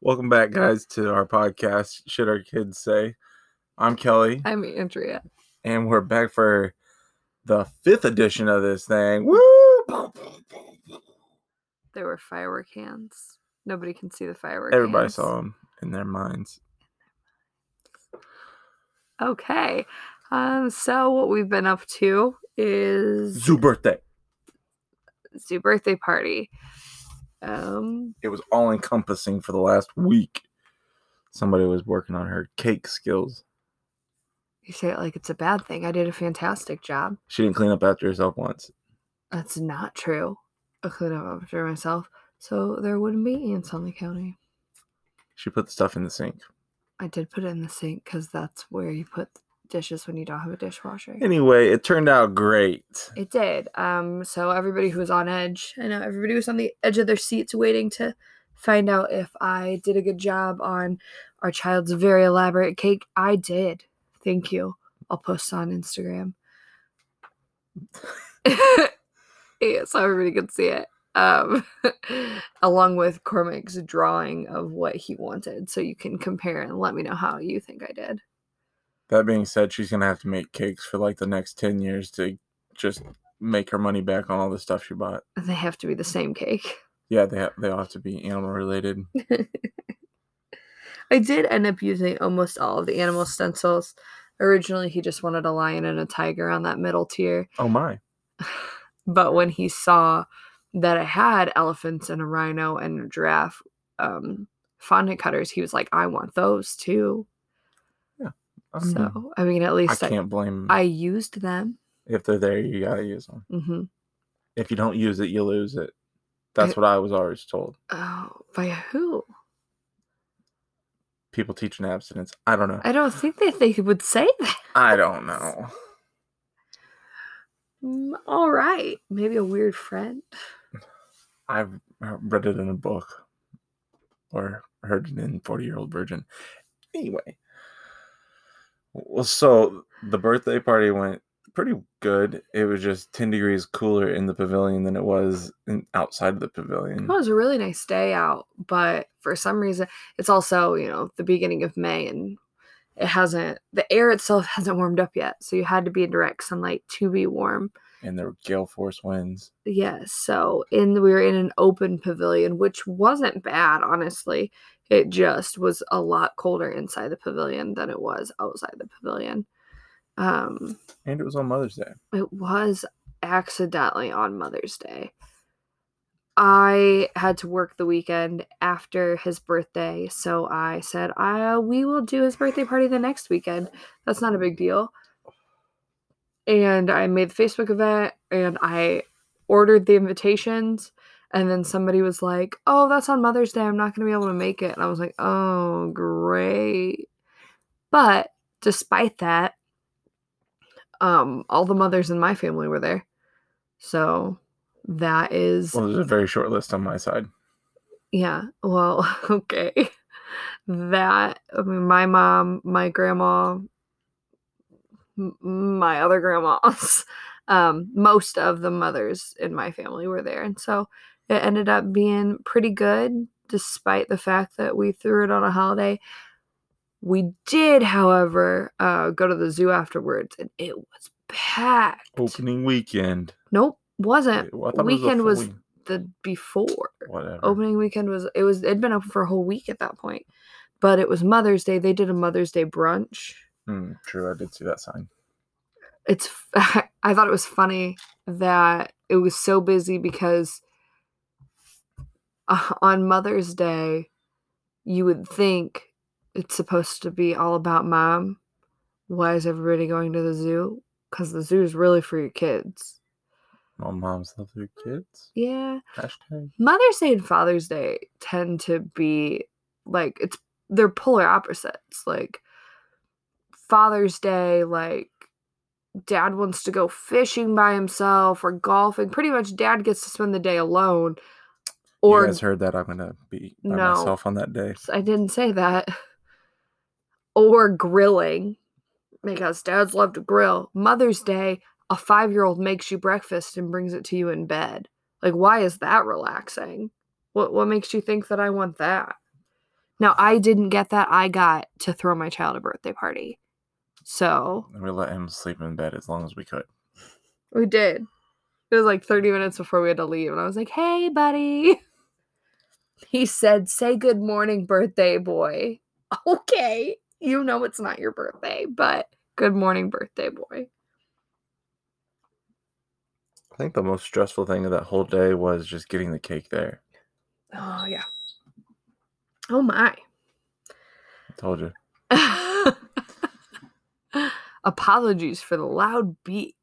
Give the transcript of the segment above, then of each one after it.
Welcome back, guys, to our podcast, Should Our Kids Say? I'm Kelly, I'm Andrea. and we're back for the fifth edition of this thing. Woo! There were firework hands. Nobody can see the firework. Everybody hands. saw them in their minds. Okay. Um, so what we've been up to is Zoo birthday. Zoo birthday party. Um, It was all encompassing for the last week. Somebody was working on her cake skills. you say it like it's a bad thing. I did a fantastic job. She didn't clean up after herself once. That's not true. I cleaned up after myself, so there wouldn't be ants on the county. She put the stuff in the sink. I did put it in the sink because that's where you put dishes when you don't have a dishwasher. Anyway, it turned out great. It did. Um, so everybody who was on edge, I know everybody was on the edge of their seats waiting to find out if I did a good job on our child's very elaborate cake. I did. Thank you. I'll post on Instagram. yeah, so everybody can see it. Um, along with Cormac's drawing of what he wanted, so you can compare and let me know how you think I did. That being said, she's gonna have to make cakes for like the next ten years to just make her money back on all the stuff she bought. They have to be the same cake. Yeah, they have, they all have to be animal related. I did end up using almost all of the animal stencils. Originally, he just wanted a lion and a tiger on that middle tier. Oh my! But when he saw that I had elephants and a rhino and a giraffe um, fondant cutters, he was like, I want those too. I mean, so, I mean, at least I, can't blame. I used them. if they're there. You gotta use them. hmm If you don't use it, you lose it. That's what I was always told. Oh, by who? People teaching abstinence. I don't know. I don't think that they would say that. I don't know. Mm, all right. Maybe a weird friend. I've read it in a book or heard it in Forty Year Old Virgin. Anyway, well, so the birthday party went pretty good. It was just ten degrees cooler in the pavilion than it was in, outside of the pavilion. It was a really nice day out, but for some reason, it's also, you know, the beginning of May and it hasn't, the air itself hasn't warmed up yet. So you had to be in direct sunlight to be warm. And there were gale force winds. Yes. So in, we were in an open pavilion, which wasn't bad, honestly. It just was a lot colder inside the pavilion than it was outside the pavilion. Um, And it was on Mother's Day. it was accidentally on Mother's Day. I had to work the weekend after his birthday, so I said, "I we will do his birthday party the next weekend. That's not a big deal." And I made the Facebook event and I ordered the invitations and then somebody was like, "Oh, that's on Mother's Day. I'm not going to be able to make it." And I was like, "Oh, great." But despite that, um all the mothers in my family were there so that is Well, there's a very short list on my side. yeah well okay that i mean my mom my grandma my other grandmas um most of the mothers in my family were there and so it ended up being pretty good despite the fact that we threw it on a holiday we did however uh go to the zoo afterwards and it was packed Opening weekend. Nope, wasn't. Well, I thought it a Weekend full was the before. Whatever. Opening weekend was it was it'd been open for a whole week at that point. But it was Mother's Day. They did a Mother's Day brunch. Hmm, true, I did see that sign. It's I thought it was funny that it was so busy because uh, on Mother's Day you would think it's supposed to be all about mom. Why is everybody going to the zoo? Cuz the zoo is really for your kids. All moms love their kids. Yeah. Hashtag. Mother's Day and Father's Day tend to be like it's they're polar opposites. Like Father's Day, like dad wants to go fishing by himself or golfing. Pretty much dad gets to spend the day alone. Or you guys heard that I'm gonna be by No. myself on that day. I didn't say that. Or grilling. Because dads love to grill. Mother's Day, a five year old makes you breakfast and brings it to you in bed. Like, why is that relaxing? What what makes you think that I want that? Now, I didn't get that. I got to throw my child a birthday party. So And we let him sleep in bed as long as we could. we did. It was like 30 minutes before we had to leave. And I was like, hey, buddy. He said, say good morning, birthday boy. Okay. You know it's not your birthday, but good morning, birthday boy. I think the most stressful thing of that whole day was just getting the cake there. Oh, yeah. Oh, my. I told you. Apologies for the loud beep.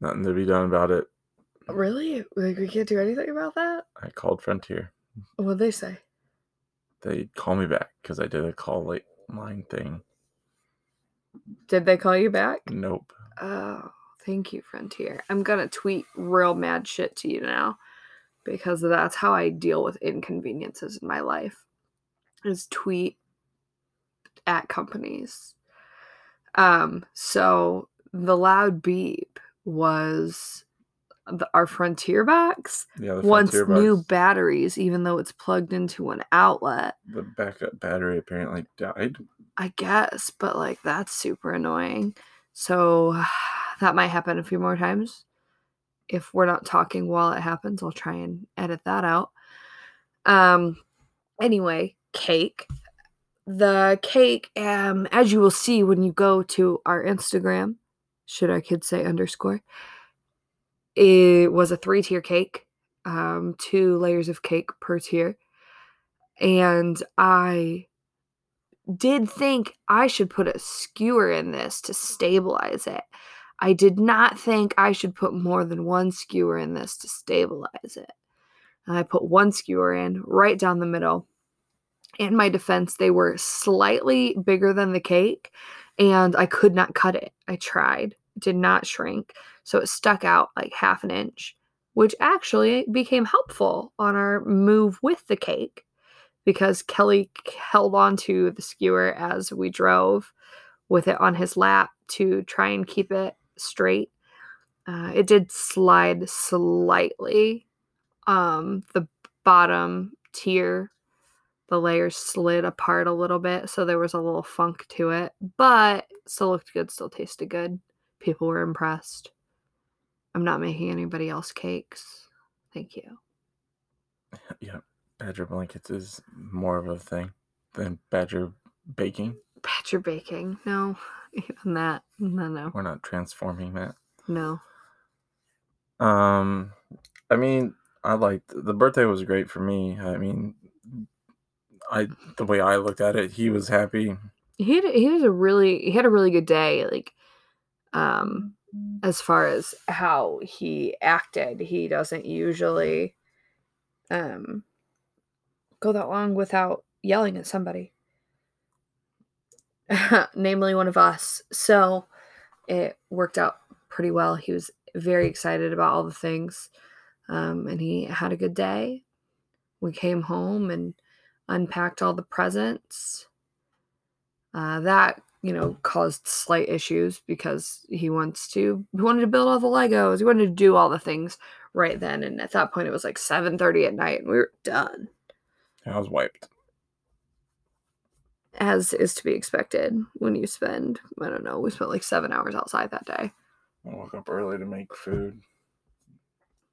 Nothing to be done about it. Really? Like, we can't do anything about that? I called Frontier. What'd they say? They call me back because I did a call late line thing. Did they call you back? Nope. Oh, thank you, Frontier. I'm gonna tweet real mad shit to you now because that's how I deal with inconveniences in my life. Is tweet at companies. Um, so the loud beep was the, our Frontier box Yeah, wants Frontier new batteries, even though it's plugged into an outlet. the backup battery apparently died. I guess, but like that's super annoying. So that might happen a few more times. If we're not talking while it happens, I'll try and edit that out. Um anyway, cake. The cake, um, as you will see when you go to our Instagram, should our kids say underscore, it was a three tier cake, um, two layers of cake per tier. And I did think I should put a skewer in this to stabilize it. I did not think I should put more than one skewer in this to stabilize it. And I put one skewer in right down the middle. In my defense, they were slightly bigger than the cake, and I could not cut it. I tried, did not shrink. So it stuck out like half an inch, which actually became helpful on our move with the cake because Kelly held on to the skewer as we drove with it on his lap to try and keep it straight. Uh, it did slide slightly. Um, the bottom tier, the layers slid apart a little bit, so there was a little funk to it, but still looked good, still tasted good. People were impressed. I'm not making anybody else cakes. Thank you. Yeah, Badger blankets is more of a thing than Badger baking. Badger baking. No, even that. No, no, We're not transforming that. no. Um, I mean, I liked the birthday was great for me. I mean, I the way I looked at it, he was happy. He had, he was a really he had a really good day. Like, um, as far as how he acted, he doesn't usually, um, go that long without yelling at somebody. Namely, one of us. So it worked out pretty well. He was very excited about all the things. Um, and he had a good day. We came home and unpacked all the presents. Uh, that you know caused slight issues because he wants to he wanted to build all the Legos. He wanted to do all the things right then. And at that point, it was like seven thirty at night, and we were done, I was wiped. as is to be expected when you spend I don't know. We spent like seven hours outside that day I woke up early to make food.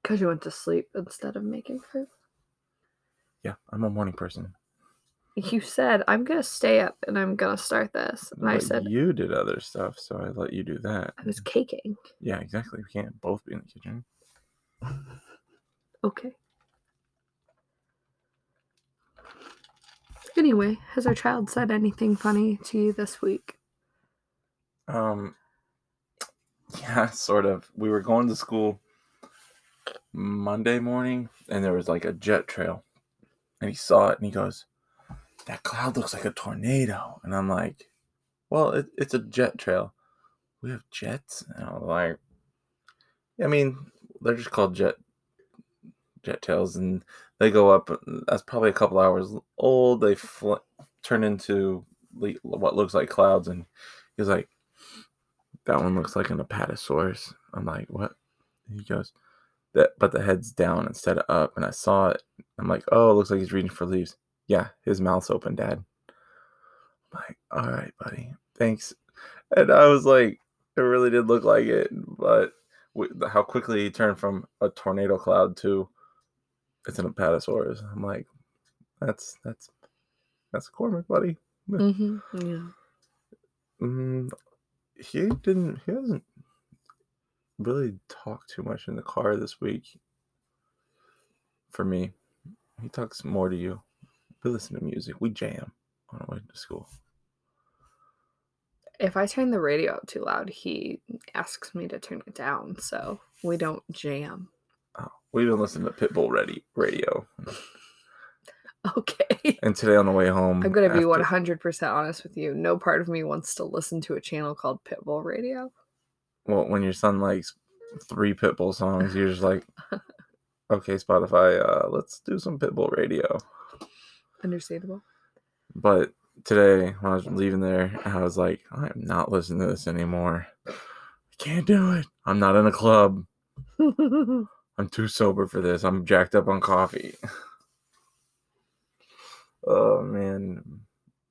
because you went to sleep instead of making food. Yeah, I'm a morning person. You said I'm gonna stay up and I'm gonna start this, and I said you did other stuff, so I let you do that. I was caking. Yeah, exactly. We can't both be in the kitchen. Okay. Anyway, has our child said anything funny to you this week? Um, yeah, sort of. We were going to school Monday morning, and there was like a jet trail, and he saw it, and he goes, "That cloud looks like a tornado," and I'm like, "Well, it, it's a jet trail. We have jets," and I was like, "I mean, they're just called jet jet tails, and they go up. That's probably a couple hours old. They fl- turn into le- what looks like clouds, and he's like." that one looks like an apatosaurus. I'm like, what? And he goes, that, but the head's down instead of up. And I saw it. I'm like, oh, it looks like he's reading for leaves. Yeah, his mouth's open, Dad. I'm like, all right, buddy, thanks. And I was like, it really did look like it, but w- how quickly he turned from a tornado cloud to it's an apatosaurus. I'm like, that's that's that's Cormac, buddy. Mm-hmm. Yeah. Mm, he didn't. He hasn't really talked too much in the car this week. For me, he talks more to you. We listen to music. We jam on our way to school. If I turn the radio up too loud, he asks me to turn it down, so we don't jam. Oh, we even listen to Pitbull Ready Radio. Okay. And today on the way home, I'm gonna be 100% honest with you. No part of me wants to listen to a channel called Pitbull Radio. well, when your son likes three Pitbull songs, you're just like, okay, Spotify, uh, let's do some Pitbull Radio. Understandable. But today, when I was leaving there, I was like, I am not listening to this anymore. I can't do it. I'm not in a club. I'm too sober for this. I'm jacked up on coffee. oh man.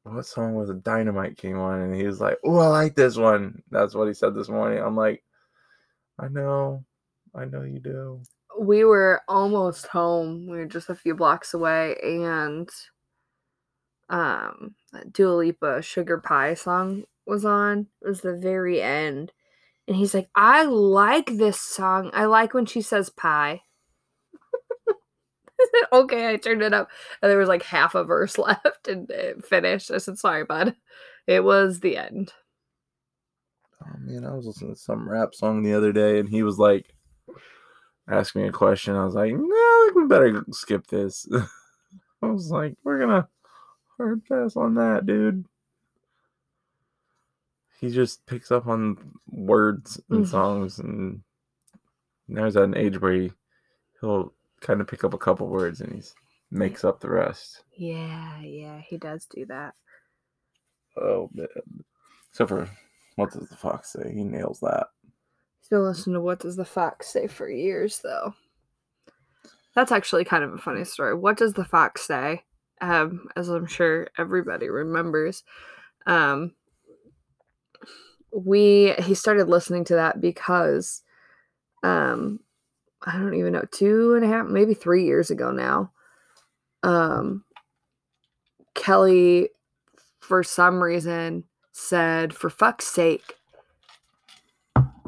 What song was it? Dynamite came on and he was like, Oh, I like this one. That's what he said this morning. I'm like, I know. I know you do. we were almost home. We were just a few blocks away, and um, Dua Lipa "Sugar Pie" song was on. It was the very end, and he's like, "I like this song. I like when she says pie." I said, "Okay." I turned it up, and there was like half a verse left, and it finished. I said, "Sorry, bud." It was the end. Oh man, I was listening to some rap song the other day and he was like asking me a question. I was like, no, we better skip this. I was like, we're gonna hard pass on that, dude. He just picks up on words and Mhm. songs and now he's at an age where he, he'll kind of pick up a couple words and he makes up the rest. Yeah, yeah, he does do that. Oh man. So for what does the fox say? He nails that. He's been listening to What Does the Fox Say for years, though. That's actually kind of a funny story. What does the fox say? Um, as I'm sure everybody remembers. Um, we he started listening to that because um I don't even know, two and a half, maybe three years ago now. Um Kelly for some reason said, for fuck's sake,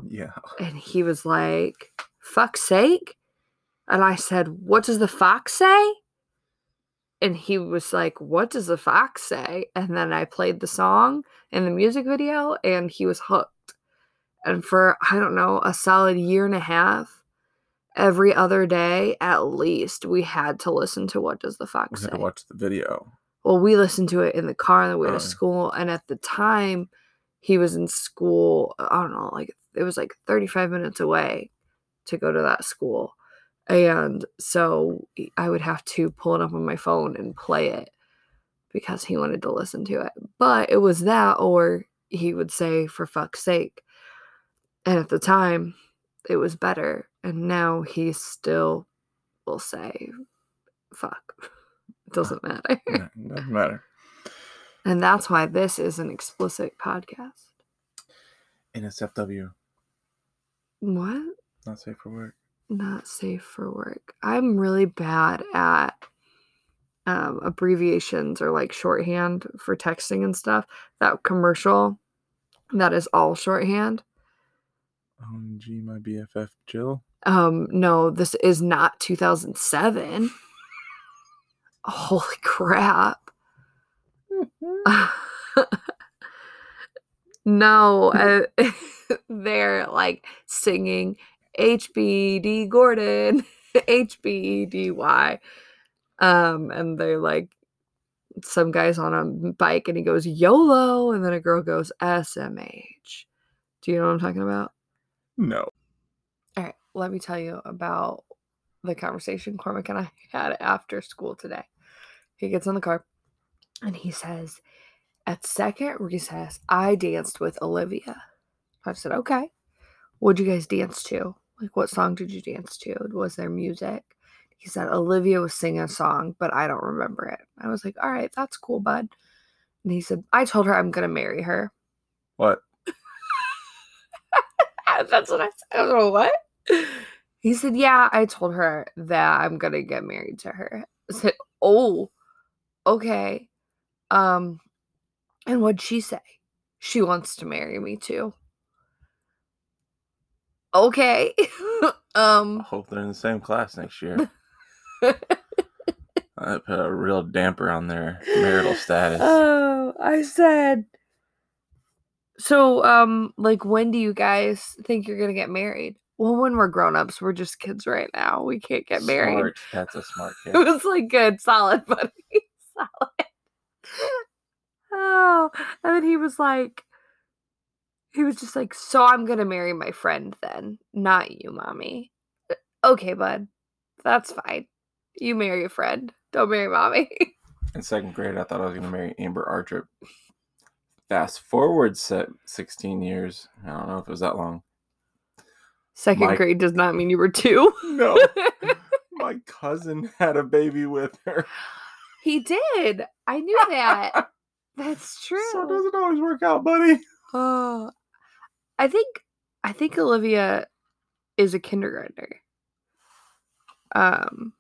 Yeah. and he was like, fuck's sake? And I said, what does the fox say? And he was like, what does the fox say? And then I played the song and the music video, and he was hooked. And for, I don't know, a solid year and a half, every other day at least, we had to listen to What Does the We Fox had Say? to watch the video. well, we listened to it in the car on the way to uh-huh. school. And at the time, he was in school. I don't know, like it was like 35 minutes away to go to that school. And so I would have to pull it up on my phone and play it because he wanted to listen to it. But it was that, or he would say, for fuck's sake. And at the time, it was better. And now he still will say, fuck. It doesn't matter. It doesn't matter. And that's why this is an explicit podcast. NSFW, What? not safe for work. Not safe for work. I'm really bad at um, abbreviations or like shorthand for texting and stuff. That commercial, that is all shorthand. OMG, my BFF Jill. Um, no, this is not 2007. Holy crap. no, uh, they're like singing HBD Gordon, HBDY. Um, and they're like, some guy's on a bike and he goes YOLO, and then a girl goes SMH. Do you know what I'm talking about? No. All right, let me tell you about the conversation Cormac and I had after school today. He gets in the car and he says, At second recess, I danced with Olivia. I said, Okay. What'd you guys dance to? Like, what song did you dance to? Was there music? he said Olivia was singing a song, but I don't remember it. I was like, all right, that's cool, bud. And he said, I told her I'm going to marry her. What? that's what I said. I don't know what. He said, yeah, I told her that I'm going to get married to her. I said, oh, okay. Um, and what'd she say? She wants to marry me too. Okay. um, I hope they're in the same class next year. I put a real damper on their marital status. Oh, I said. So, um, like, when do you guys think you're gonna get married? Well, when we're grown ups, we're just kids right now. We can't get married. Smart. That's a smart It was like good, solid, buddy, solid. Oh, and then he was like, he was just like, so I'm gonna marry my friend then, not you, mommy. "Uh, Okay, bud, that's fine. You marry a friend. Don't marry mommy. In second grade, I thought I was going to marry Amber Archer. Fast forward set 16 years. I don't know if it was that long. Second My- grade does not mean you were two. No. My cousin had a baby with her. he did. I knew that. That's true. So it doesn't always work out, buddy. Oh, I think I think Olivia is a kindergartner. Um,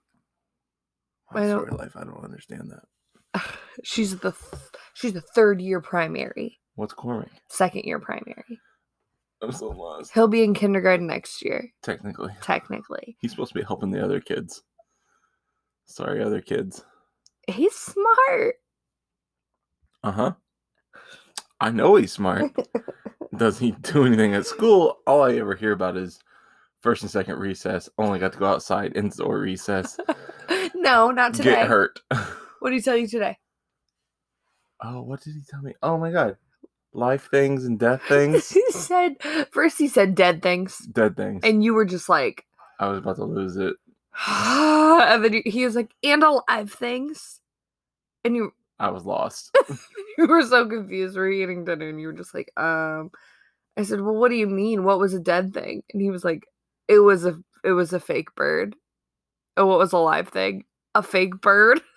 I don't- life, I don't understand that. she's the th- she's the third year primary, What's Cormac? second year primary. I'm so lost. He'll be in kindergarten next year, Technically, technically. he's supposed to be helping the other kids. Sorry, other kids. He's smart. Uh huh. I know he's smart. Does he do anything at school? All I ever hear about is first and second recess. Only got to go outside, indoor recess. no, not today. Get hurt. What did he tell you today? oh, what did he tell me? Oh my god. Life things and death things. he said first he said dead things, Dead things. and you were just like, I was about to lose it. and then he- he was like, and alive things, and you I was lost. you were so confused. We We're eating dinner, and you were just like, um. I said, well, what do you mean? What was a dead thing? And he was like, it was a it was a fake bird. Oh, what was a live thing? A fake bird.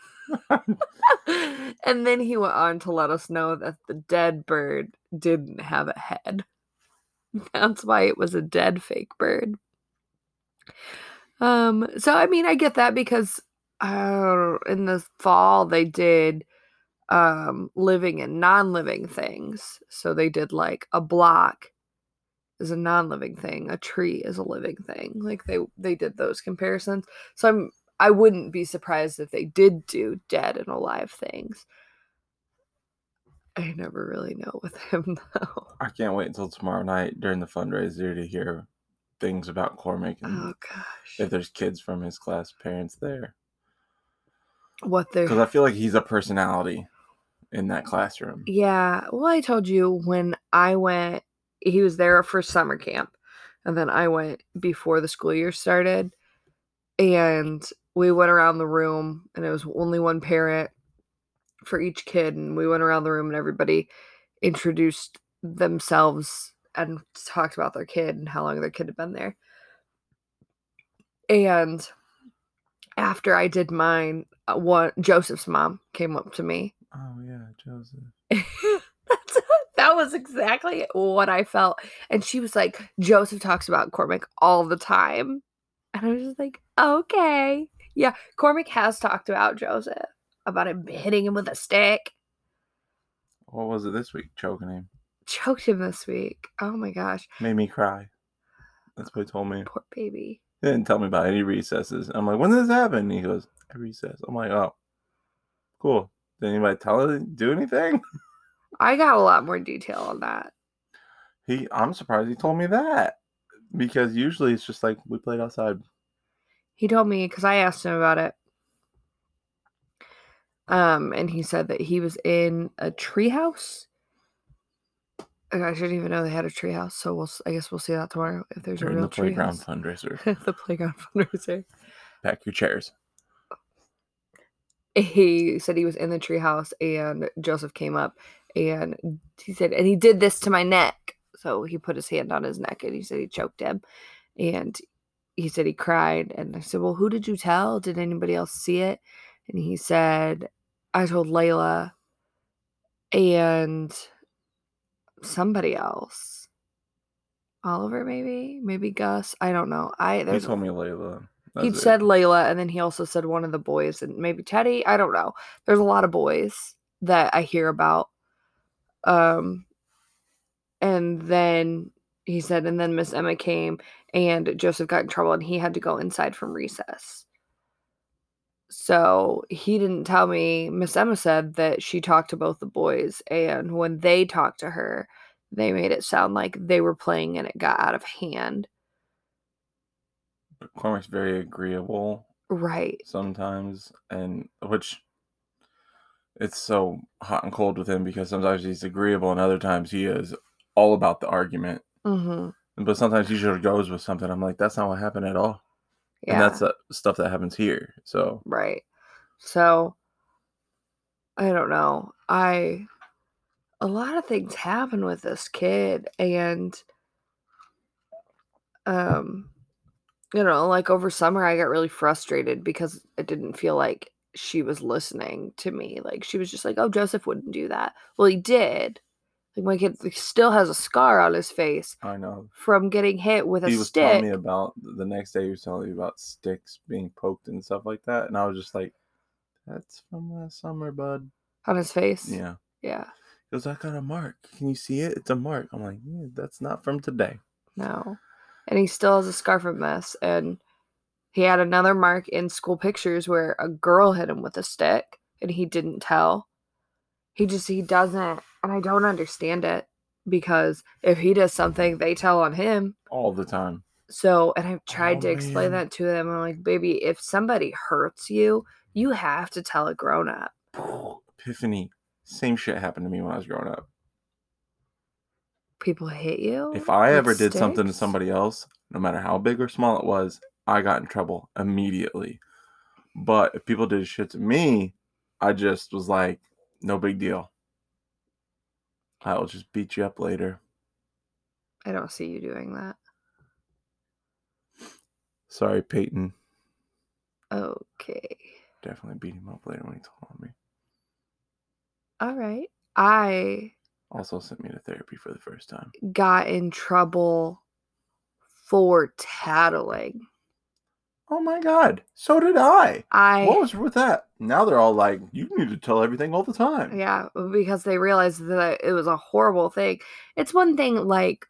and then he went on to let us know that the dead bird didn't have a head. That's why it was a dead fake bird. Um, so I mean, I get that because uh, in the fall they did um living and non-living things. So they did like a block is a non-living thing, a tree is a living thing. Like they they did those comparisons. So I'm I wouldn't be surprised if they did do dead and alive things. I never really know with him though. I can't wait until tomorrow night during the fundraiser to hear things about Cormac and Oh gosh. if there's kids from his class parents there. What they're Because I feel like he's a personality in that classroom. Yeah. Well, I told you when I went, he was there for summer camp. And then I went before the school year started. And we went around the room, and it was only one parent for each kid. And we went around the room, and everybody introduced themselves and talked about their kid and how long their kid had been there. And after I did mine, uh, one Joseph's mom came up to me Oh yeah, Joseph. That's, that was exactly what I felt. And she was like, Joseph talks about Cormac all the time. And I was just like, okay. Yeah, Cormac has talked about Joseph, about him hitting him with a stick. What was it this week? Choking him. Choked him this week. Oh my gosh. Made me cry. That's what he told me. Poor baby. He didn't tell me about any recesses. I'm like, when did this happen? He goes, a recess. I'm like, oh, cool. Did anybody tell him do anything? I got a lot more detail on that. He, I'm surprised he told me that because usually it's just like we played outside. He told me because I asked him about it. Um, and he said that he was in a treehouse. I didn't even know they had a treehouse, so we'll. I guess we'll see that tomorrow if there's during a real the playground treehouse. fundraiser. the playground fundraiser. Pack your chairs. He said he was in the treehouse, and Joseph came up, and he said, and he did this to my neck. So he put his hand on his neck, and he said he choked him, and he said he cried. And I said, Well, who did you tell? Did anybody else see it? And he said, I told Layla and somebody else. Oliver, maybe? Maybe Gus. I don't know. I He told me Layla. He said Layla, and then he also said one of the boys, and maybe Teddy. I don't know. There's a lot of boys that I hear about. Um, and then he said, and then Miss Emma came, and Joseph got in trouble, and he had to go inside from recess. So he didn't tell me. Miss Emma said that she talked to both the boys, and when they talked to her, they made it sound like they were playing and it got out of hand. Cormac's very agreeable Right. sometimes, and which it's so hot and cold with him because sometimes he's agreeable and other times he is all about the argument. Mm-hmm. But sometimes he just goes with something. I'm like, that's not what happened at all. Yeah. And that's the stuff that happens here. So Right. So I don't know. I a lot of things happen with this kid and um you know, like over summer I got really frustrated because I didn't feel like she was listening to me. Like she was just like, "Oh, Joseph wouldn't do that." Well, he did. Like my kid like, still has a scar on his face I know. from getting hit with a stick. He was telling me about the next day. He was telling me about sticks being poked and stuff like that, and I was just like, "That's from last summer, bud." on his face. Yeah. Yeah. He goes, "I got a mark. Can you see it? It's a mark." I'm like, "Yeah, that's not from today." No. And he still has a scar from this. And he had another mark in school pictures where a girl hit him with a stick and he didn't tell. He just, he doesn't. And I don't understand it because if he does something, they tell on him. all the time. So, and I've tried Oh, to explain man. that to them. I'm like, baby, if somebody hurts you, you have to tell a grown up. Epiphany. Same shit happened to me when I was growing up. People hit you. If I ever did something to somebody else, no matter how big or small it was, I got in trouble immediately. But if people did shit to me, I just was like, no big deal. I will just beat you up later. I don't see you doing that. Sorry, Peyton. Okay. Definitely beat him up later when he told on me. All right. I Also sent me to therapy for the first time. got in trouble for tattling. Oh my god, so did I. I What was with that? Now they're all like, you need to tell everything all the time. yeah, because they realized that it was a horrible thing. It's one thing like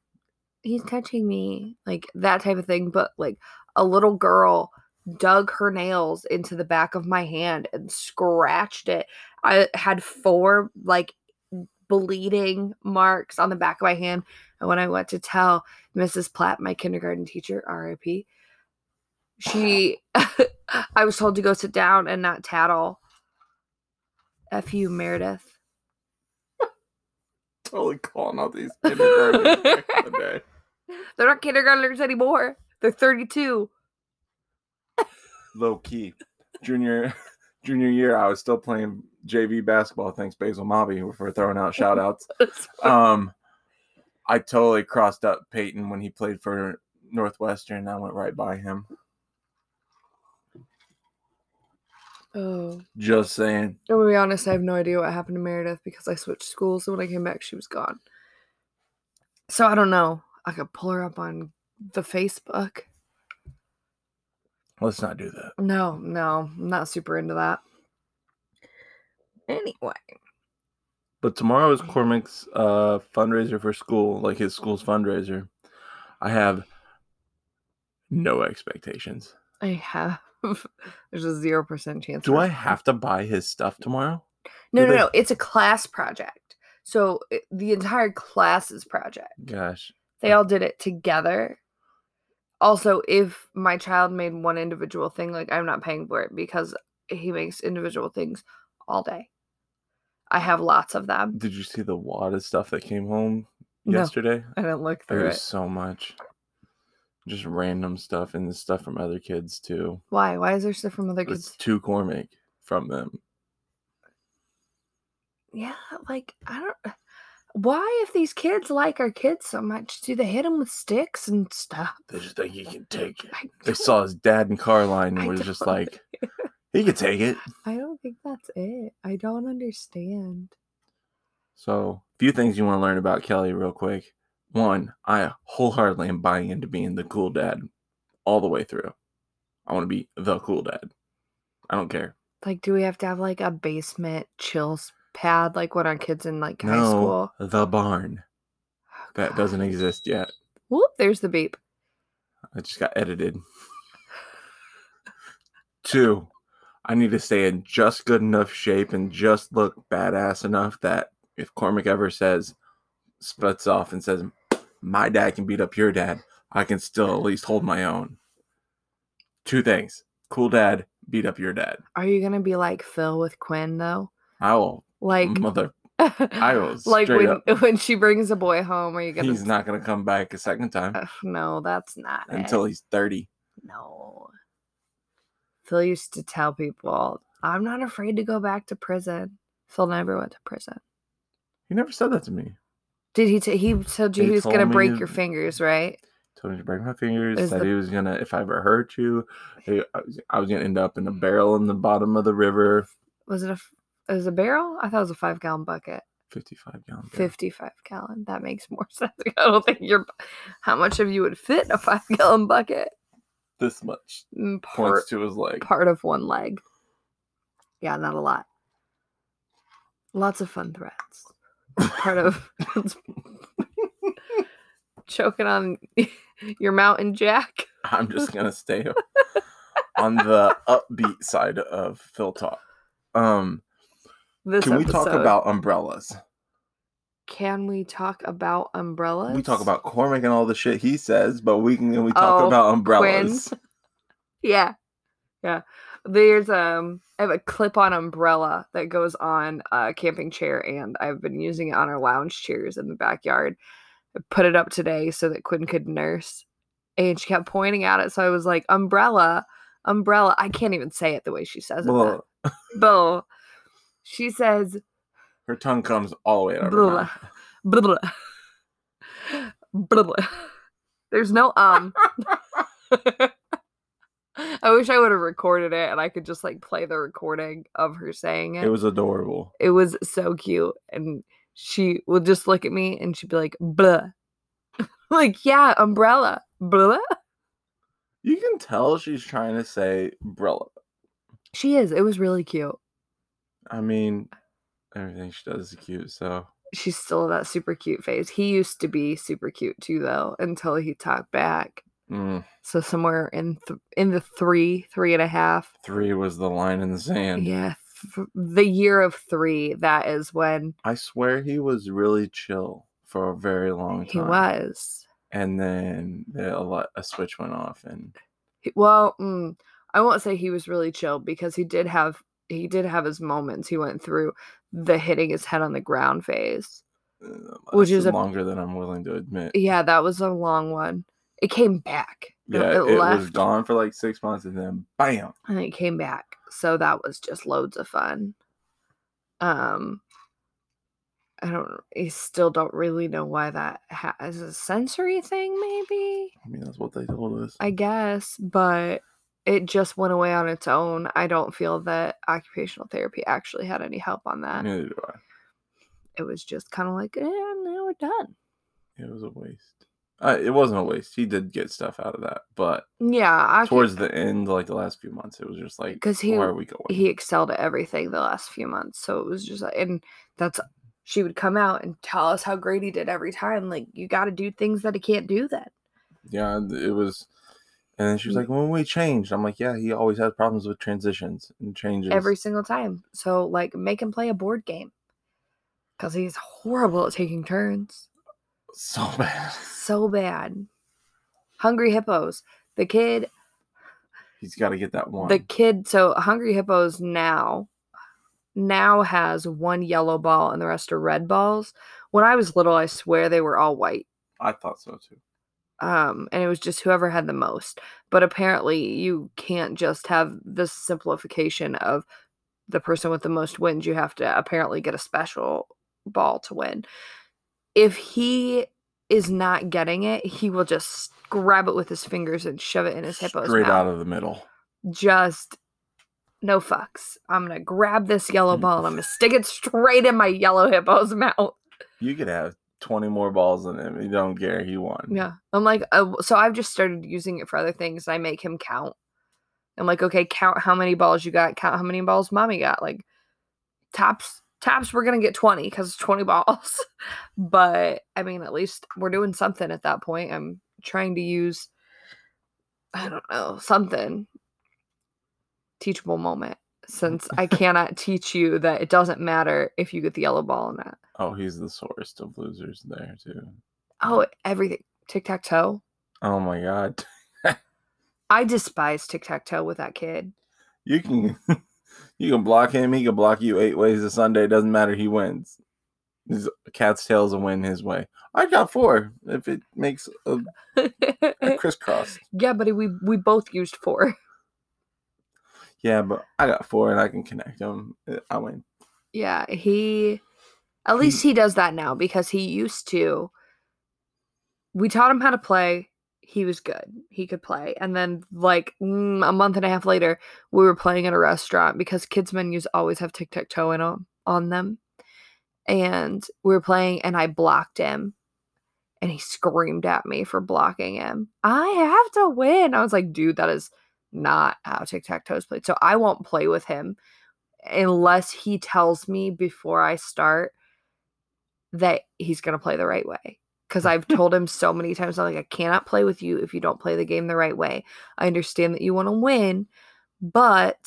he's touching me, like that type of thing, but like a little girl dug her nails into the back of my hand and scratched it. I had four like bleeding marks on the back of my hand. And when I went to tell Mrs. Platt, my kindergarten teacher, RIP, she I was told to go sit down and not tattle. F you, Meredith. Totally calling out these kindergartners the. They're not kindergartners anymore. They're 32. Low key. Junior junior year, I was still playing JV basketball. Thanks, Basil Mobby, for throwing out shout outs. Um, I totally crossed up Peyton when he played for Northwestern. I went right by him. oh. Just saying. I'm gonna be honest, I have no idea what happened to Meredith because I switched schools. So when I came back, she was gone. So I don't know. I could pull her up on the Facebook. Let's not do that. No, no, I'm not super into that. Anyway, But tomorrow is Cormac's uh, fundraiser for school, like his school's fundraiser. I have no expectations. I have. There's a zero percent chance. Do I have to buy his stuff tomorrow? No, do no, they- no. It's a class project. So it, the entire class's project. Gosh. They all did it together. Also, if my child made one individual thing, like I'm not paying for it because he makes individual things all day. I have lots of them. Did you see the wad of stuff that came home No. yesterday? I didn't look There through was it. so much. Just random stuff and the stuff from other kids too. Why? Why is there stuff from other kids? It's kids? to Cormac from them. Yeah, like I don't. Why, if these kids like our kids so much, do they hit them with sticks and stuff? They just think he can take it. They saw his dad in Carline I and was just like, he could take it. I don't think that's it. I don't understand. So, a few things you want to learn about Kelly, real quick. One, I wholeheartedly am buying into being the cool dad all the way through. I want to be the cool dad. I don't care. Like, do we have to have like a basement chills pad like when our kids in like high No, school? the barn. Oh, That doesn't exist yet. Whoop, there's the beep. I just got edited. Two, I need to stay in just good enough shape and just look badass enough that if Cormac ever says, splits off and says, my dad can beat up your dad, I can still at least hold my own. Two things. Cool dad, beat up your dad. Are you gonna be like Phil with Quinn though? I will Like, mother I was like when up. when she brings a boy home, are you gonna? he's not gonna come back a second time Ugh, no, that's not it. until he's 30. No. Phil used to tell people, I'm not afraid to go back to prison. Phil never went to prison. He never said that to me. Did he? T- he told you He he was gonna break your fingers, right? told me to break my fingers. Is said the- he was gonna, if I ever hurt you, I, was, I was gonna end up in a barrel in the bottom of the river. Was it a? It was a barrel? I thought it was a five gallon bucket. Fifty-five gallon. barrel. Fifty-five gallon. That makes more sense. I don't think you're. How much of you would fit in a five gallon bucket? This much Mm, points Part to his leg. part of one leg. Yeah, not a lot. Lots of fun threats. Part of choking on your mountain jack. I'm just gonna stay on the upbeat side of Phil talk. Um, This can we talk about umbrellas? Can we talk about umbrellas? We talk about Cormac and all the shit he says, but we can we talk Oh, about umbrellas. Yeah. Yeah. There's um I have a clip-on umbrella that goes on a camping chair and I've been using it on our lounge chairs in the backyard. I put it up today so that Quinn could nurse. And she kept pointing at it. So I was like, umbrella, umbrella. I can't even say it the way she says it. Well. Bull. She says her tongue comes all the way out of her blah, mouth. blah, blah, blah, blah. There's no um. I wish I would have recorded it and I could just like play the recording of her saying it. It was adorable. It was so cute. And she would just look at me and she'd be like, blah. like, yeah, umbrella. Blah. You can tell she's trying to say umbrella. She is. It was really cute. I mean, everything she does is cute. So She's still that super cute phase. He used to be super cute too, though, until he talked back. mm, So somewhere in th- in the three, three and a half. three was the line in the sand. Yeah, th- the year of three. That is when I swear he was really chill for a very long time. he was. and then a, lot, a switch went off, and He- Well, mm, I won't say he was really chill because he did have he did have his moments. He went through the hitting his head on the ground phase. uh, Which is a- longer than I'm willing to admit. Yeah, that was a long one. It came back. Yeah, it, was left gone for like six months, and then bam. and it came back. So that was just loads of fun. Um, I don't. I still don't really know why that ha- is a sensory thing. Maybe I mean, that's what they told us. I guess, but it just went away on its own. I don't feel that occupational therapy actually had any help on that. Neither do I. It was just kind of like, eh, now we're done. It was a waste. Uh, it wasn't a waste. He did get stuff out of that, but Yeah, I towards the end, like the last few months, it was just like, 'Cause he- where are we going? he excelled at everything the last few months. So it was just like, and that's she would come out and tell us how great he did every time. Like you got to do things that he can't do. Then yeah, it was. And then she was Mm. like, "When we changed," I'm like, "Yeah, he always has problems with transitions and changes." every single time. So like make him play a board game because he's horrible at taking turns. so bad. So bad. Hungry hippos. The kid He's got to get that one. the kid so hungry hippos now now has one yellow ball and the rest are red balls when i was little i swear they were all white I thought so too. Um and it was just whoever had the most but apparently you can't just have this simplification of the person with the most wins you have to apparently get a special ball to win if he is not getting it, he will just grab it with his fingers and shove it in his hippo's Straight mouth. out of the middle. just no fucks. I'm gonna grab this Mm. yellow ball and I'm gonna stick it straight in my yellow hippo's mouth. You could have 20 more balls in him. You don't care. He won. Yeah. I'm like, uh, so I've just started using it for other things. I make him count. I'm like, okay, count how many balls you got, count how many balls mommy got. Like, tops, tops, we're gonna get 20 because it's 20 balls. but I mean, at least we're doing something at that point. I'm trying to use, I don't know, something teachable moment since I cannot teach you that it doesn't matter if you get the yellow ball or not. Oh, he's the sorest of losers there, too. Oh, everything. Tic tac toe. Oh my God. I despise tic tac toe with that kid. You can you can block him. He can block you eight ways a Sunday. Doesn't matter. He wins. His cat's tail's a win his way. I got four. If it makes a, a crisscross. yeah, buddy, we we both used four. Yeah, but I got four and I can connect them. Eh, I win. Yeah, he at least he does that now because he used to we taught him how to play. He was good. He could play. And then like mm, a month and a half later, we were playing at a restaurant because kids menus always have tic-tac-toe in 'em- on them. And we were playing and I blocked him. And he screamed at me for blocking him. I have to win. I was like, dude, that is not how tic-tac-toe is played. So I won't play with him unless he tells me before I start that he's going to play the right way. Because I've told him so many times, I'm like, I cannot play with you if you don't play the game the right way. I understand that you want to win, but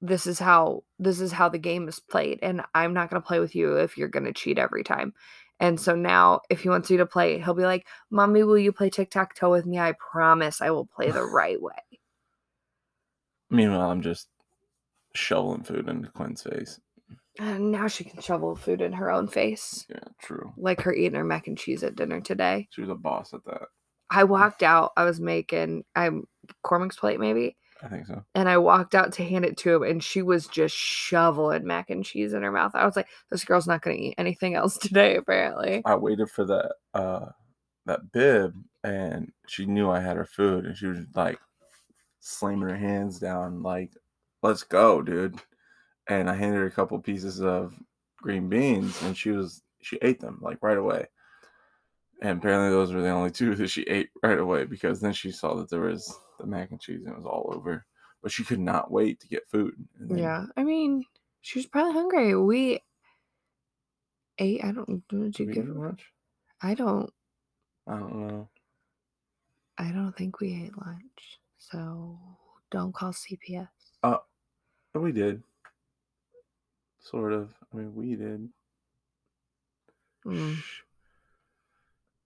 this is how this is how the game is played, and I'm not going to play with you if you're going to cheat every time. And so now, if he wants you to play, he'll be like, "Mommy, will you play tic tac toe with me? I promise I will play the right way." Meanwhile, I'm just shoveling food into Quinn's face. And now she can shovel food in her own face, Yeah, true. like her eating her mac and cheese at dinner today. She was a boss at that. I walked out. I was making I'm Cormac's plate maybe, I think so. and I walked out to hand it to him, and she was just shoveling mac and cheese in her mouth. I was like, this girl's not gonna eat anything else today, apparently. I waited for that uh that bib and she knew I had her food and she was like slamming her hands down like let's go dude and I handed her a couple pieces of green beans and she was she ate them like right away and apparently those were the only two that she ate right away because then she saw that there was the mac and cheese and it was all over but she could not wait to get food then- Yeah, I mean, she was probably hungry. We ate. I don't. Did you give? eat lunch I don't. I don't know I don't think we ate lunch. So don't call CPS. But uh, we did sort of I mean we did Mm.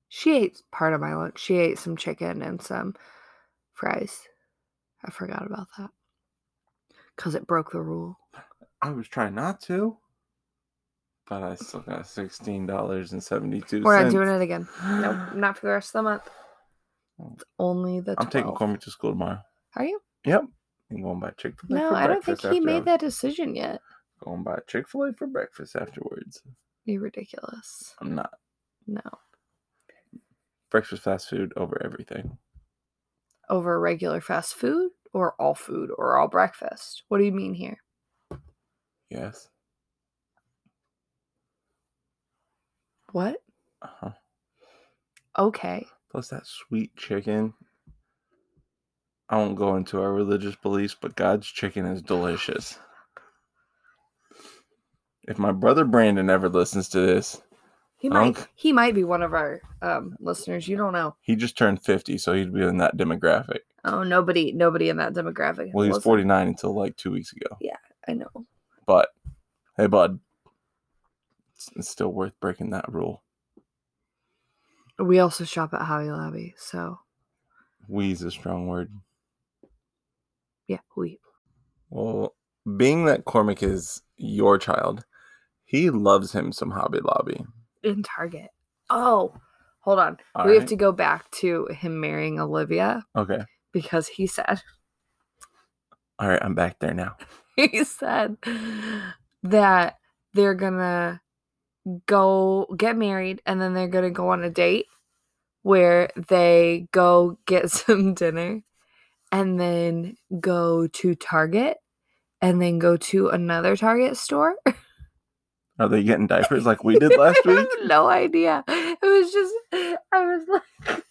She ate part of my lunch. She ate some chicken and some fries. I forgot about that. Because it broke the rule. I was trying not to, but I still got sixteen dollars and seventy two We're not doing it again. Nope, not for the rest of the month. Oh. It's only the 12. I'm taking Cormac to school tomorrow. Are you? Yep, I'm going by Chick Fil A. No, I don't think he made that decision yet. Going by Chick Fil A for breakfast afterwards. You're ridiculous. I'm not No. breakfast fast food over everything. Over regular fast food or all food or all breakfast? What do you mean here? Yes. What? Uh-huh. Okay. Plus that sweet chicken. I won't go into our religious beliefs, but God's chicken is delicious. If my brother Brandon ever listens to this, He might Unk. he might be one of our um listeners. You don't know. he just turned 50, so he'd be in that demographic. Oh, nobody nobody in that demographic. Well, he was listens. 49 until like two weeks ago. Yeah, I know. But hey, bud, it's, it's still worth breaking that rule. We also shop at Hobby Lobby, so We's a strong word. yeah, we Well, being that Cormac is your child, he loves him some Hobby Lobby. in Target. Oh, hold on. All we have to go back to him marrying Olivia Okay. because he said All right, I'm back there now. he said that they're gonna go get married and then they're gonna go on a date where they go get some dinner and then go to Target and then go to another Target store. Are they getting diapers like we did last I week? have no idea. It was just I was like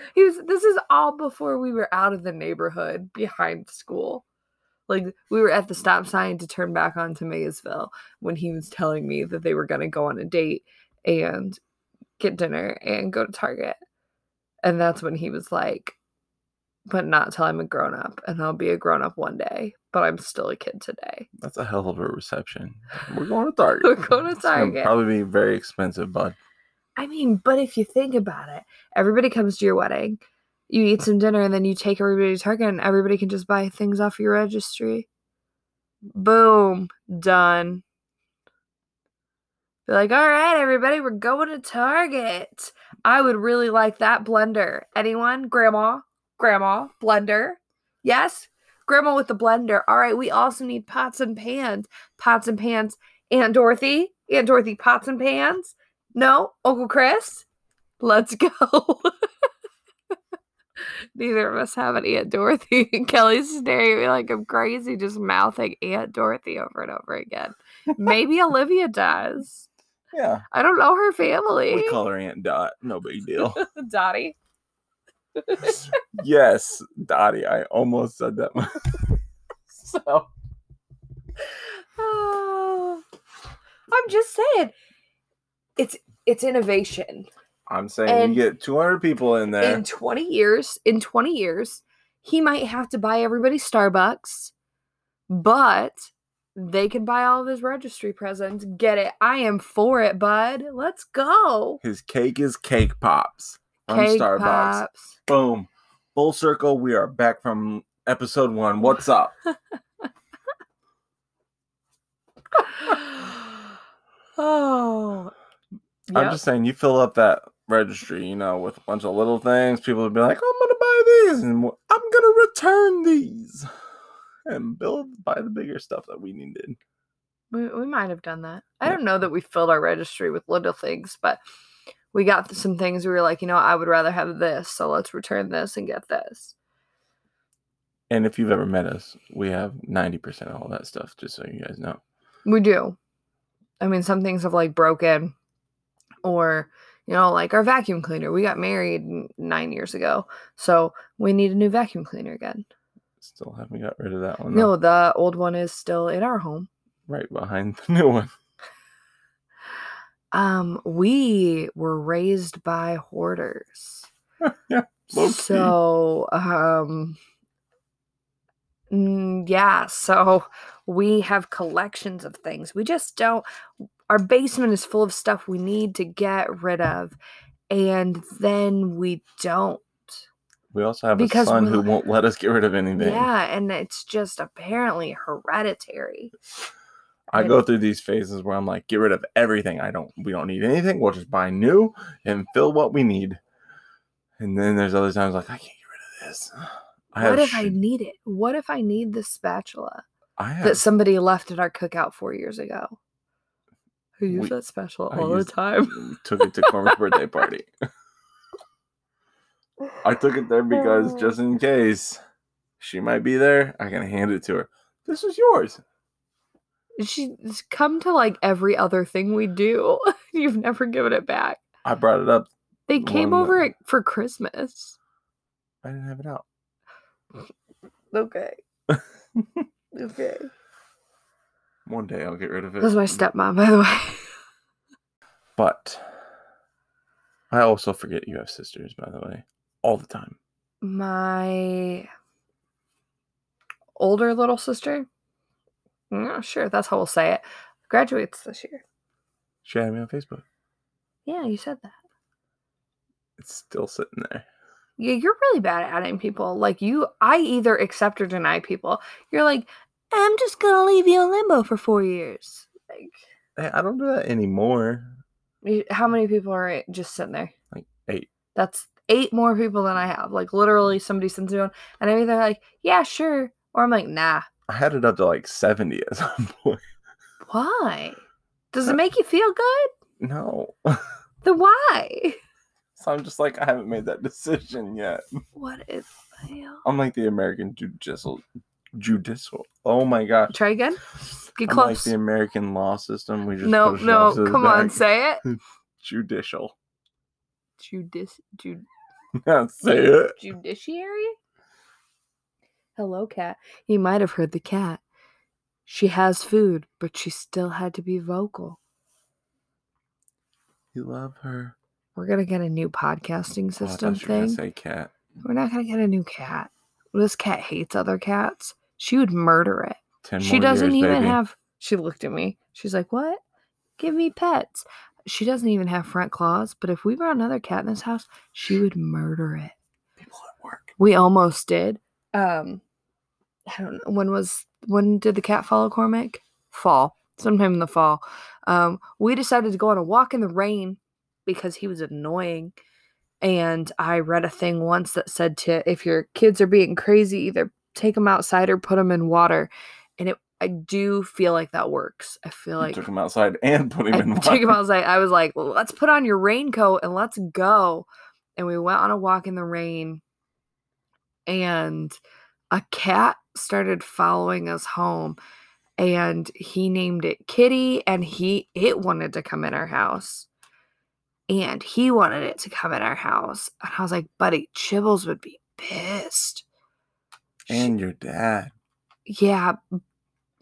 he was this is all before we were out of the neighborhood behind school. Like we were at the stop sign to turn back onto Maysville when he was telling me that they were gonna go on a date and get dinner and go to Target. And that's when he was like, but not till I'm a grown up and I'll be a grown up one day, but I'm still a kid today. That's a hell of a reception. We're going to Target. We're going to Target. probably be very expensive, bud. I mean, but if you think about it, everybody comes to your wedding, you eat some dinner, and then you take everybody to Target, and everybody can just buy things off your registry. Boom, done. Be like, all right, everybody, we're going to Target. I would really like that blender. Anyone? Grandma? Grandma? Blender? Yes? Grandma with the blender. All right, we also need pots and pans. Pots and pans. Aunt Dorothy? Aunt Dorothy, pots and pans? No? Uncle Chris? Let's go. Neither of us have an Aunt Dorothy. Kelly's staring at me like I'm crazy, just mouthing Aunt Dorothy over and over again. Maybe Olivia does. Yeah. I don't know her family. We call her Aunt Dot. No big deal. Dottie. Yes, Dottie. I almost said that. so Oh, I'm just saying, it's it's innovation. I'm saying And you get 200 people in there. In 20 years, in 20 years, he might have to buy everybody Starbucks, but they can buy all of his registry presents. Get it? I am for it, bud. Let's go. His cake is cake pops Cake Starbucks. pops. Boom. Full circle. We are back from episode one. What's up? oh, I'm just saying, you fill up that registry, you know, with a bunch of little things. People would be like, I'm going to buy these and I'm going to return these and build, buy the bigger stuff that we needed. We, we might have done that. I Yeah. don't know that we filled our registry with little things, but we got some things we were like, you know, I would rather have this, so let's return this and get this. And if you've ever met us, we have 90% of all that stuff, just so you guys know. We do. I mean, some things have like broken, or you know, like our vacuum cleaner. We got married nine years ago, so we need a new vacuum cleaner again. Still haven't got rid of that one. No, though. the old one is still in our home. Right behind the new one. Um, we were raised by hoarders. Yeah, so, um, mm, yeah, so we have collections of things. We just don't, our basement is full of stuff we need to get rid of, and then we don't. We also have Because a son who we'll- won't let us get rid of anything. Yeah, and it's just apparently hereditary. I go through these phases where I'm like, get rid of everything. I don't we don't need anything. We'll just buy new and fill what we need. And then there's other times like I can't get rid of this. I what if I need it? What if I need the spatula have that somebody left at our cookout four years ago? Who used We- that spatula all the time? took it to Cormac's birthday party. I took it there because Oh. just in case she might be there, I can hand it to her. This is yours. She's come to like every other thing we do. You've never given it back. I brought it up. They came over it for Christmas. I didn't have it out. Okay. okay. One day I'll get rid of it. That's my stepmom, by the way. But I also forget you have sisters, by the way, all the time. My older little sister. Yeah, sure, that's how we'll say it. Graduates this year. She had me on Facebook. Yeah, you said that. It's still sitting there. Yeah, you're really bad at adding people. Like you, I either accept or deny people. You're like, I'm just gonna leave you in limbo for four years. Like, Hey, I don't do that anymore. how many people are just sitting there? Like eight. That's eight more people than I have. Like literally, somebody sends me one, and I'm either like, yeah, sure, or I'm like, nah. I had it up to like 70 at some point. Why? Does it uh, make you feel good? No. Then why? so I'm just like, I haven't made that decision yet. What is hell? I'm like the American judicial judicial. Oh my gosh. Try again. Get I'm like the American law system. We just no, push it no, off to the come on, back. say it. judicial. Judici- jud- Say it. judiciary? Hello, cat. You might have heard the cat. She has food, but she still had to be vocal. You love her. We're gonna get a new podcasting Oh, system thought you were gonna thing. say cat. We're not gonna get a new cat. This cat hates other cats. She would murder it. Ten she doesn't years, even baby. have. She looked at me. She's like, "What? Give me pets." She doesn't even have front claws. But if we brought another cat in this house, she would murder it. people at work. We almost did. Um, I don't know when was when did the cat follow Cormac? Fall, sometime in the fall. Um, we decided to go on a walk in the rain because he was annoying. And I read a thing once that said to if your kids are being crazy, either take them outside or put them in water. And it, I do feel like that works. I feel You like took him outside and put him I in took him outside. I was like, "Well, let's put on your raincoat and let's go. And we went on a walk in the rain. And a cat started following us home. And he named it Kitty. And he it wanted to come in our house. And he wanted it to come in our house. And I was like, buddy, Chibbles would be pissed. And your dad. yeah,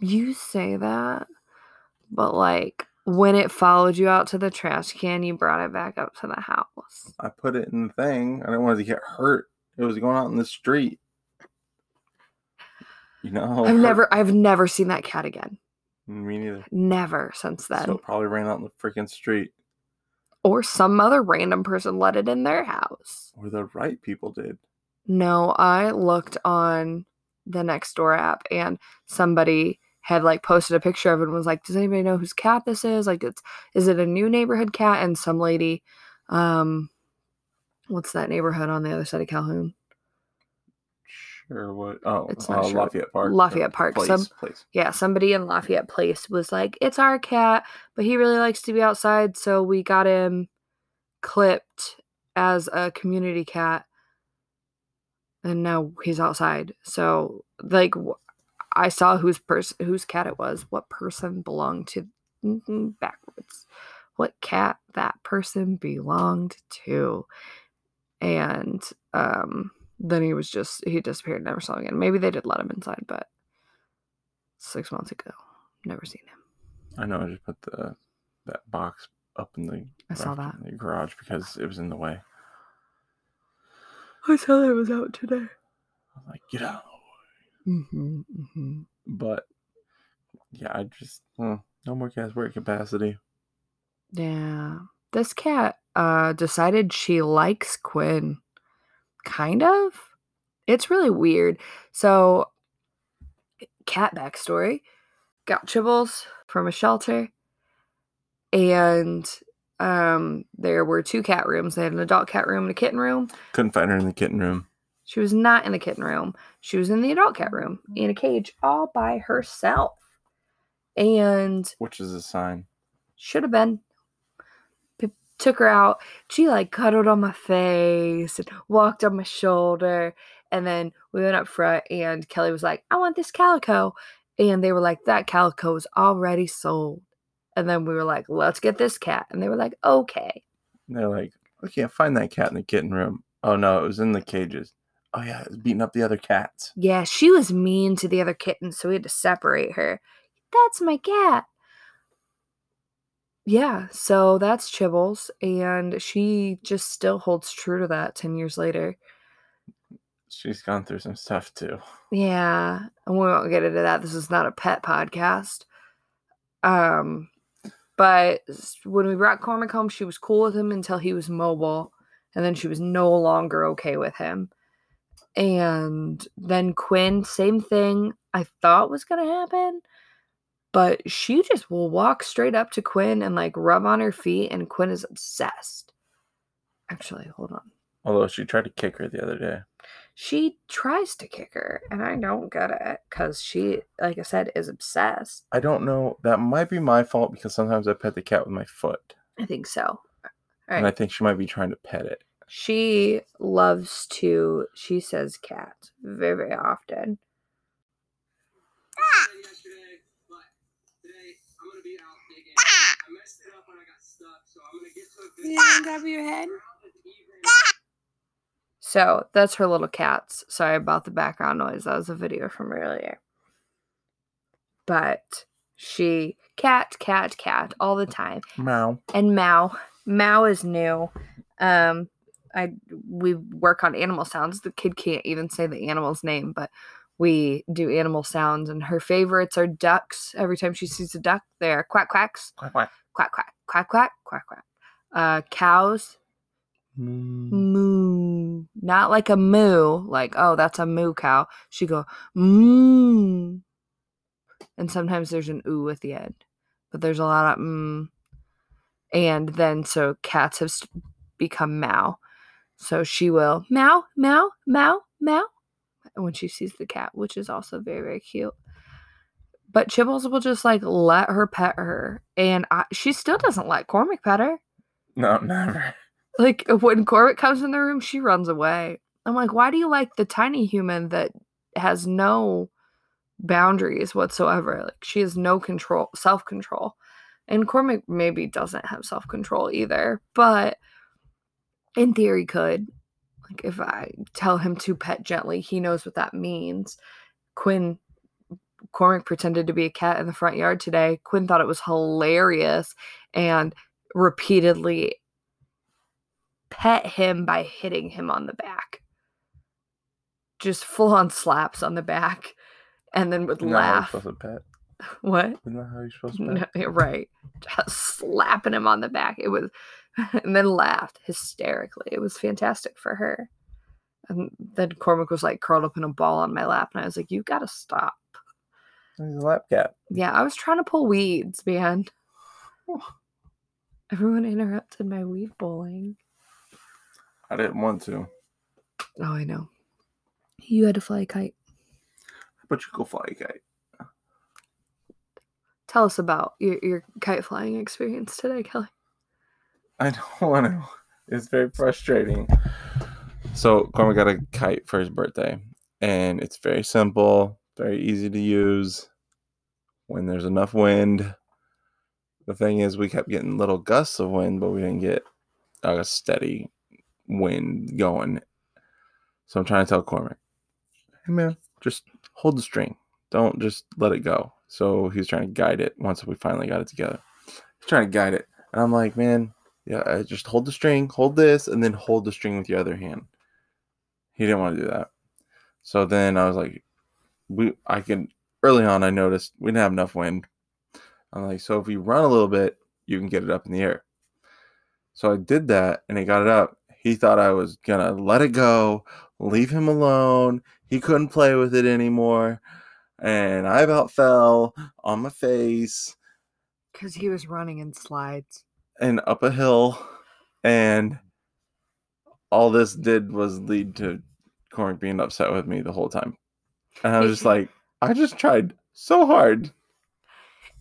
you say that, but like when it followed you out to the trash can, you brought it back up to the house. I put it in the thing. I didn't want it to get hurt. It was going out in the street. You know, I've never, I've never seen that cat again. Me neither. Never since then. So it probably ran out in the freaking street, or some other random person let it in their house. or the right people did. No, I looked on the next door app and somebody had like posted a picture of it and was like, Does anybody know whose cat this is? Like it's is it a new neighborhood cat? And some lady, um what's that neighborhood on the other side of Calhoun? Sure, what? Oh, It's uh, not sure. Lafayette Park. Lafayette uh, Park, Place, some- place. Yeah, somebody in Lafayette Place was like, It's our cat, but he really likes to be outside, so we got him clipped as a community cat. And now he's outside. So, like, I saw whose person, whose cat it was, what person belonged to, mm, backwards, what cat that person belonged to, and um, then he was just he disappeared, never saw him again. Maybe they did let him inside, but six months ago, never seen him. I know. I just put the that box up in the. I saw garage- that. in the garage because it was in the way. I saw that it was out today. I'm like, get out. Mm-hmm, mm-hmm. But yeah, I just hmm, no more gas work capacity. Yeah. This cat uh decided she likes Quinn. Kind of. It's really weird. So cat backstory. Got Chibbles from a shelter. And um there were two cat rooms. They had an adult cat room and a kitten room. Couldn't find her in the kitten room. She was not in the kitten room. She was in the adult cat room in a cage all by herself. And Which is a sign. should have been. Took her out. She like cuddled on my face and walked on my shoulder. And then we went up front, and Kelly was like, I want this calico. And they were like, That calico is already sold. And then we were like, Let's get this cat. And they were like, Okay. And they're like, we can't find that cat in the kitten room. Oh no, it was in the cages. Oh yeah, it was beating up the other cats. Yeah, she was mean to the other kittens, so we had to separate her. That's my cat. Yeah, so that's Chibbles, and she just still holds true to that 10 years later. She's gone through some stuff too. Yeah, and we won't get into that. This is not a pet podcast. Um, but when we brought Cormac home, she was cool with him until he was mobile, and then she was no longer okay with him. And then Quinn, same thing. I thought was gonna happen, but she just will walk straight up to Quinn and like rub on her feet, and Quinn is obsessed. Actually, hold on. Although she tried to kick her the other day. she tries to kick her, and I don't get it because she, like I said, is obsessed. I don't know. That might be my fault because sometimes I pet the cat with my foot. I think so. All And I think she might be trying to pet it. She loves to, she says cat very, very often. yesterday, but today I'm gonna be out digging. I messed it up when I got stuck, so I'm gonna get to a good on top of your head. So that's her little cats. Sorry about the background noise. That was a video from earlier. But she cat, cat, cat all the time. Meow. And Mao. Mao is new. Um I we work on animal sounds. The kid can't even say the animal's name, but we do animal sounds and her favorites are ducks. Every time she sees a duck, they're quack quacks, Quack quack. Quack quack, quack quack, quack quack. Uh cows, Mm. moo. Not like a moo, like, oh, that's a moo cow. She go, moo. And sometimes there's an ooh at the end. But there's a lot of mm. And then so cats have become Mao, So she will meow, meow, meow, meow when she sees the cat, which is also very, very cute. But Chibbles will just like let her pet her. And I, she still doesn't let Cormac pet her. No, never. Like when Cormac comes in the room, she runs away. I'm like, why do you like the tiny human that has no boundaries whatsoever? Like she has no control, self control. And Cormac maybe doesn't have self control either, but in theory could. Like if I tell him to pet gently, he knows what that means. Quinn Cormac pretended to be a cat in the front yard today. Quinn thought it was hilarious and repeatedly pet him by hitting him on the back. Just full on slaps on the back and then would Isn't that how you're laugh. supposed to pet? What? Isn't that how you're supposed to pet? yeah, right. Just slapping him on the back. It was, and then laughed hysterically. It was fantastic for her. And then Cormac was like curled up in a ball on my lap, and I was like, "You gotta stop." He's a lap cat. Yeah, I was trying to pull weeds, man. Everyone interrupted my weed bowling. I didn't want to. Oh, I know. You had to fly a kite. But you go fly a kite. Tell us about your, your kite flying experience today, Kelly. I don't want to. It's very frustrating. So Cormac got a kite for his birthday, and it's very simple, very easy to use. When there's enough wind, the thing is, we kept getting little gusts of wind, but we didn't get a steady wind going. So I'm trying to tell Cormac, hey man, just hold the string. Don't just let it go. So he's trying to guide it once we finally got it together. He's trying to guide it. And I'm like, man, yeah, just hold the string, hold this, and then hold the string with your other hand. He didn't want to do that. So then I was like, we I can early on I noticed we didn't have enough wind. I'm like, so if we run a little bit, you can get it up in the air. So I did that and he got it up. He thought I was gonna let it go, leave him alone. He couldn't play with it anymore. And I about fell on my face Because he was running in slides. and up a hill. And all this did was lead to Cormac being upset with me the whole time. And I was just like, I just tried so hard.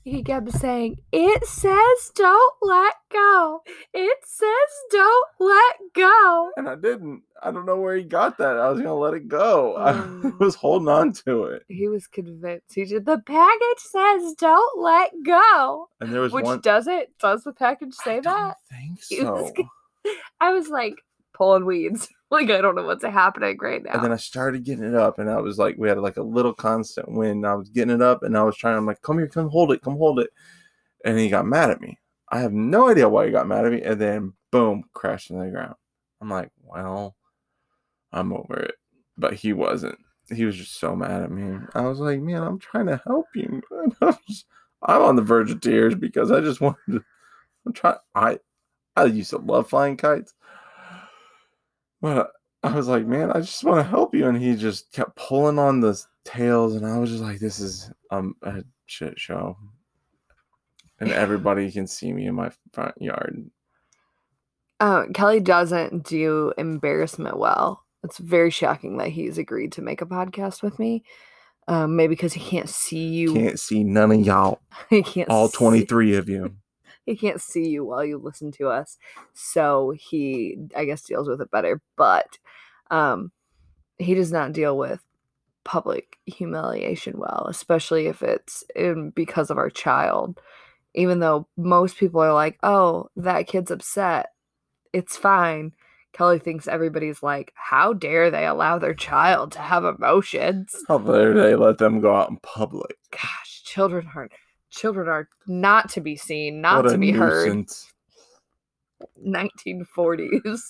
He kept saying, It says don't let go. It says don't let go. And I didn't. I don't know where he got that. I was gonna let it go. I Um, was holding on to it. He was convinced. He did, The package says don't let go. And there was Which one does it? Does the package I say don't that? think He was so. g- I was like pulling weeds. Like, I don't know what's happening right now. And then I started getting it up, and I was like, we had like a little constant wind. I was getting it up, and I was trying. I'm like, come here, come hold it, come hold it. And he got mad at me. I have no idea why he got mad at me. And then boom, crashed in the ground. I'm like, well, I'm over it. But he wasn't. He was just so mad at me. I was like, man, I'm trying to help you. I'm, just- I'm on the verge of tears because I just wanted to. I'm trying. I I used to love flying kites. But I was like, man, I just want to help you. And he just kept pulling on the tails. And I was just like, this is um, a shit show. And everybody can see me in my front yard. Uh, Kelly doesn't do embarrassment well. It's very shocking that he's agreed to make a podcast with me. Um, maybe because he can't see you. Can't see none of y'all. he can't All see- 23 of you. He can't see you while you listen to us so he i guess deals with it better but um he does not deal with public humiliation well especially if it's in because of our child. Even though most people are like oh that kid's upset. It's fine. Kelly thinks everybody's like how dare they allow their child to have emotions? How dare they let them go out in public? gosh children aren't children are not to be seen not what to be heard 1940s.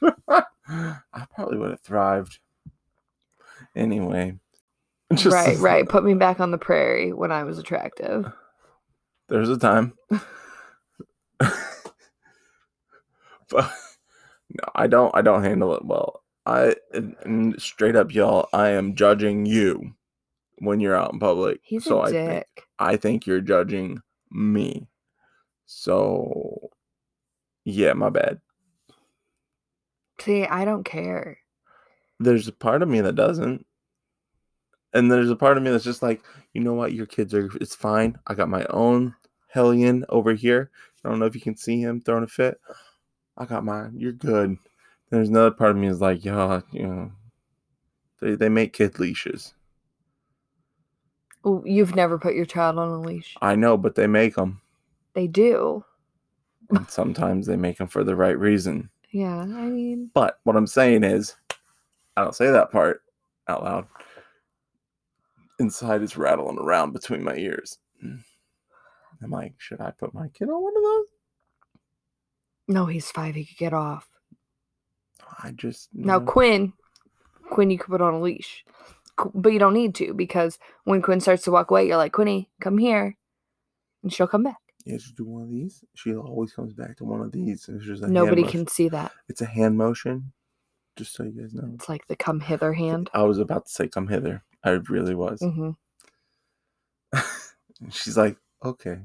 I probably would have thrived. Anyway. just right, as- right. Put me back on the prairie when I was attractive. There's a time. but no, I don't I don't handle it well. I straight up y'all, I am judging you when you're out in public. He's so a I think dick. I think you're judging me. So yeah, my bad. See, I don't care. There's a part of me that doesn't. And there's a part of me that's just like, you know what, your kids are it's fine. I got my own hellion over here. I don't know if you can see him throwing a fit. I got mine. You're good. There's another part of me is like, yeah, you know, they they make kid leashes. You've never put your child on a leash. I know, but they make them. They do. And sometimes they make them for the right reason. Yeah, I mean, But what I'm saying is, I don't say that part out loud. Inside is rattling around between my ears. Mm. I'm like, should I put my kid on one of those? no, he's five. He could get off. I just Now, no. Quinn, Quinn, you could put on a leash, but you don't need to because when Quinn starts to walk away, you're like, Quinny, come here, and she'll come back. Yeah, just do one of these. She always comes back to one of these. It's just a Nobody can see that. It's a hand motion. Just so you guys know. It's like the come hither hand. I was about to say, "Come hither." I really was. hmm she's like, "Okay."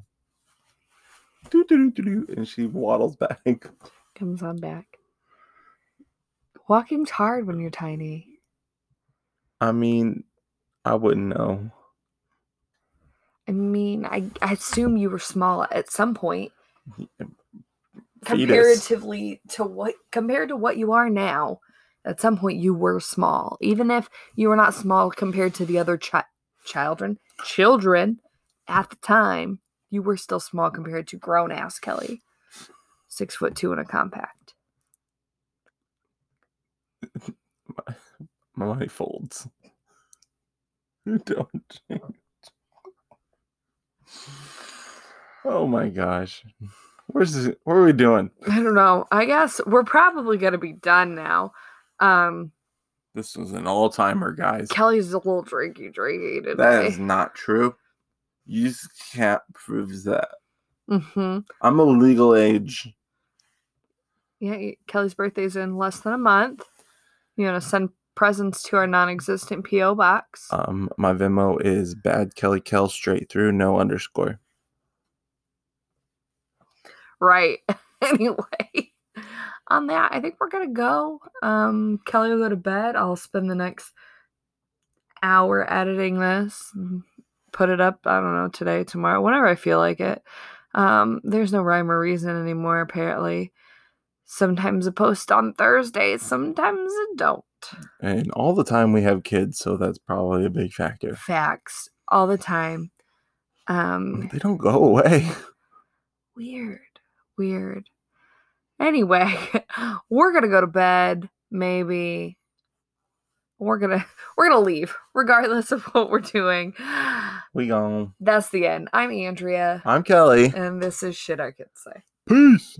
And she waddles back. Comes on back. Walking's hard when you're tiny. I mean, I wouldn't know. I mean, I, I assume you were small at some point. Eh, Comparatively to what compared to what you are now, at some point you were small. Even if you were not small compared to the other chi- children, children at the time, you were still small compared to grown ass Kelly. Six foot two and a compact. My money folds. Don't. change. oh my gosh. Where's this? What are we doing? I don't know. I guess we're probably gonna be done now. Um This was an all timer, guys. Kelly's a little drinky drinky today. That is not true. You just can't prove that. Mm-hmm. I'm a legal age. Yeah, y- Kelly's birthday's in less than a month. You want to send presents to our non-existent PO box. Um, my Venmo is bad Kelly Kell straight through, no underscore. right. anyway, on that, I think we're gonna go. Um, Kelly will go to bed. I'll spend the next hour editing this, put it up. I don't know today, tomorrow, whenever I feel like it. Um, there's no rhyme or reason anymore. Apparently, sometimes it post on Thursdays, sometimes it don't. And all the time we have kids, so that's probably a big factor. Facts all the time. Um, They don't go away. weird, weird. Anyway, we're gonna go to bed. Maybe we're gonna we're gonna leave, regardless of what we're doing. We gone. That's the end. I'm Andrea, I'm Kelly. and this is shit I could say. Peace.